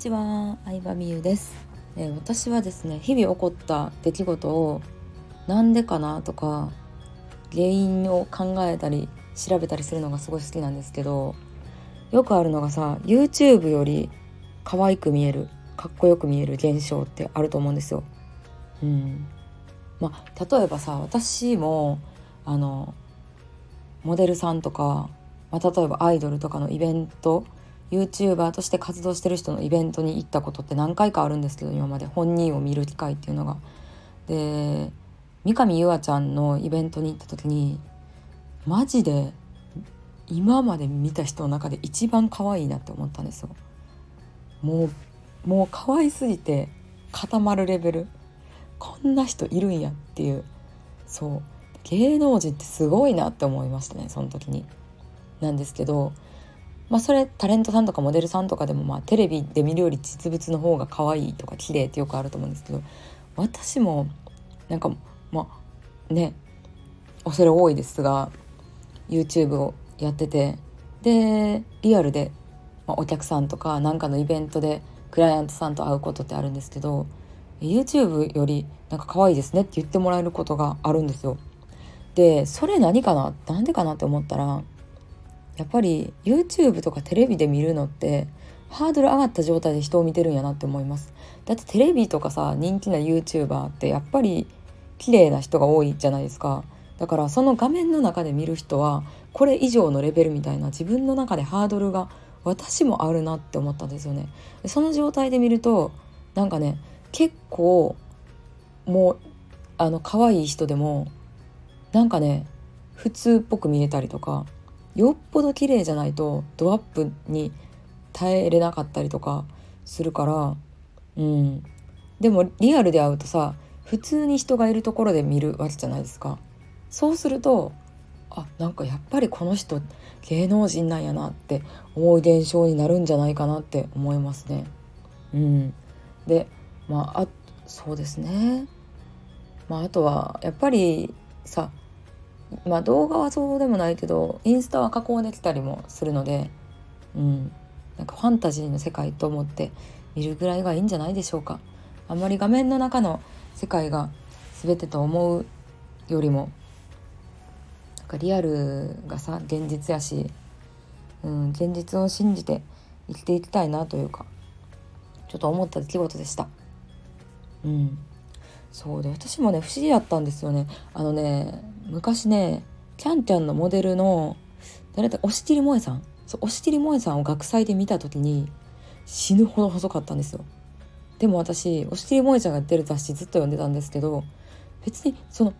ちは、相葉美優です、えー、私はですね、日々起こった出来事をなんでかなとか原因を考えたり調べたりするのがすごい好きなんですけど、よくあるのがさ、YouTube より可愛く見える、かっこよく見える現象ってあると思うんですよ。うん。まあ例えばさ、私もあのモデルさんとか、まあ、例えばアイドルとかのイベント YouTuber として活動してる人のイベントに行ったことって何回かあるんですけど今まで本人を見る機会っていうのが。で三上優愛ちゃんのイベントに行った時にマジで今まで見た人の中で一番可愛いなって思ったんですよ。もうもう可愛すぎて固まるレベルこんな人いるんやっていうそう芸能人ってすごいなって思いましたねその時に。なんですけどまあそれタレントさんとかモデルさんとかでもまあテレビで見るより実物の方が可愛いとか綺麗ってよくあると思うんですけど私もなんかまあね恐れ多いですが YouTube をやっててでリアルで、まあ、お客さんとか何かのイベントでクライアントさんと会うことってあるんですけど YouTube よりなんか可愛いですねって言ってもらえることがあるんですよ。でそれ何かななんでかなって思ったらやっぱり YouTube とかテレビで見るのってハードル上がった状態で人を見てるんやなって思います。だってテレビとかさ人気な YouTuber ってやっぱり綺麗な人が多いじゃないですか。だからその画面の中で見る人はこれ以上のレベルみたいな自分の中でハードルが私もあるなって思ったんですよね。その状態で見るとなんかね結構もうあの可愛い人でもなんかね普通っぽく見えたりとかよっぽど綺麗じゃないとドアップに耐えれなかったりとかするからうん。でもリアルで会うとさ普通に人がいるところで見るわけじゃないですか。そうするとあなんかやっぱりこの人芸能人なんやなって思う現象になるんじゃないかなって思いますね。うん。でまああそうですね。まああとはやっぱりさまあ動画はそうでもないけどインスタは加工できたりもするのでうん。なんかファンタジーの世界と思って見るぐらいがいいんじゃないでしょうか。あんまり画面の中の世界が全てと思うよりもなんかリアルがさ現実やし、うん、現実を信じて生きていきたいなというかちょっと思った出来事でした。うん。そうで私もね不思議やったんですよね。あのね昔ねキャンキャンのモデルの誰だ押切萌さん？そう押切萌さんを学祭で見た時に死ぬほど細かったんですよ。でも私押切萌ちゃんが出る雑誌ずっと読んでたんですけど別にその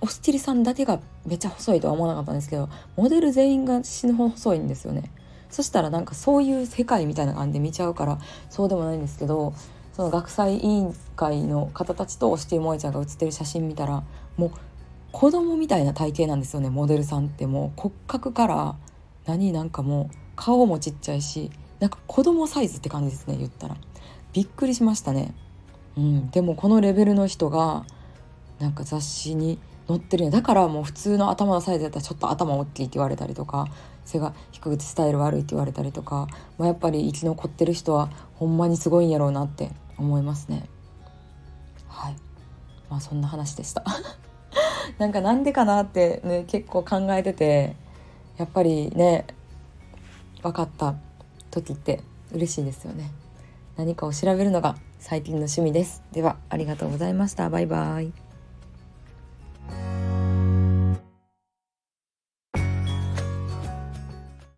押切さんだけがめっちゃ細いとは思わなかったんですけどモデル全員が死ぬほど細いんですよね。そしたらなんかそういう世界みたいな感じで見ちゃうからそうでもないんですけどその学祭委員会の方たちと押して萌ちゃんが写ってる写真見たらもう子供みたいな体型なんですよねモデルさんってもう。骨格から何なんかもう顔もちっちゃいしなんか子供サイズって感じですね言ったら。びっくりしましたね。うん。でもこのレベルの人がなんか雑誌に載ってるんだからもう普通の頭のサイズだったらちょっと頭大きいって言われたりとか背が低くてスタイル悪いって言われたりとか、まあ、やっぱり生き残ってる人はほんまにすごいんやろうなって思いますね。はい。まあそんな話でした。なんかなんでかなってね結構考えててやっぱりね分かった時って嬉しいですよね。何かを調べるのが最近の趣味です。ではありがとうございました。バイバイ。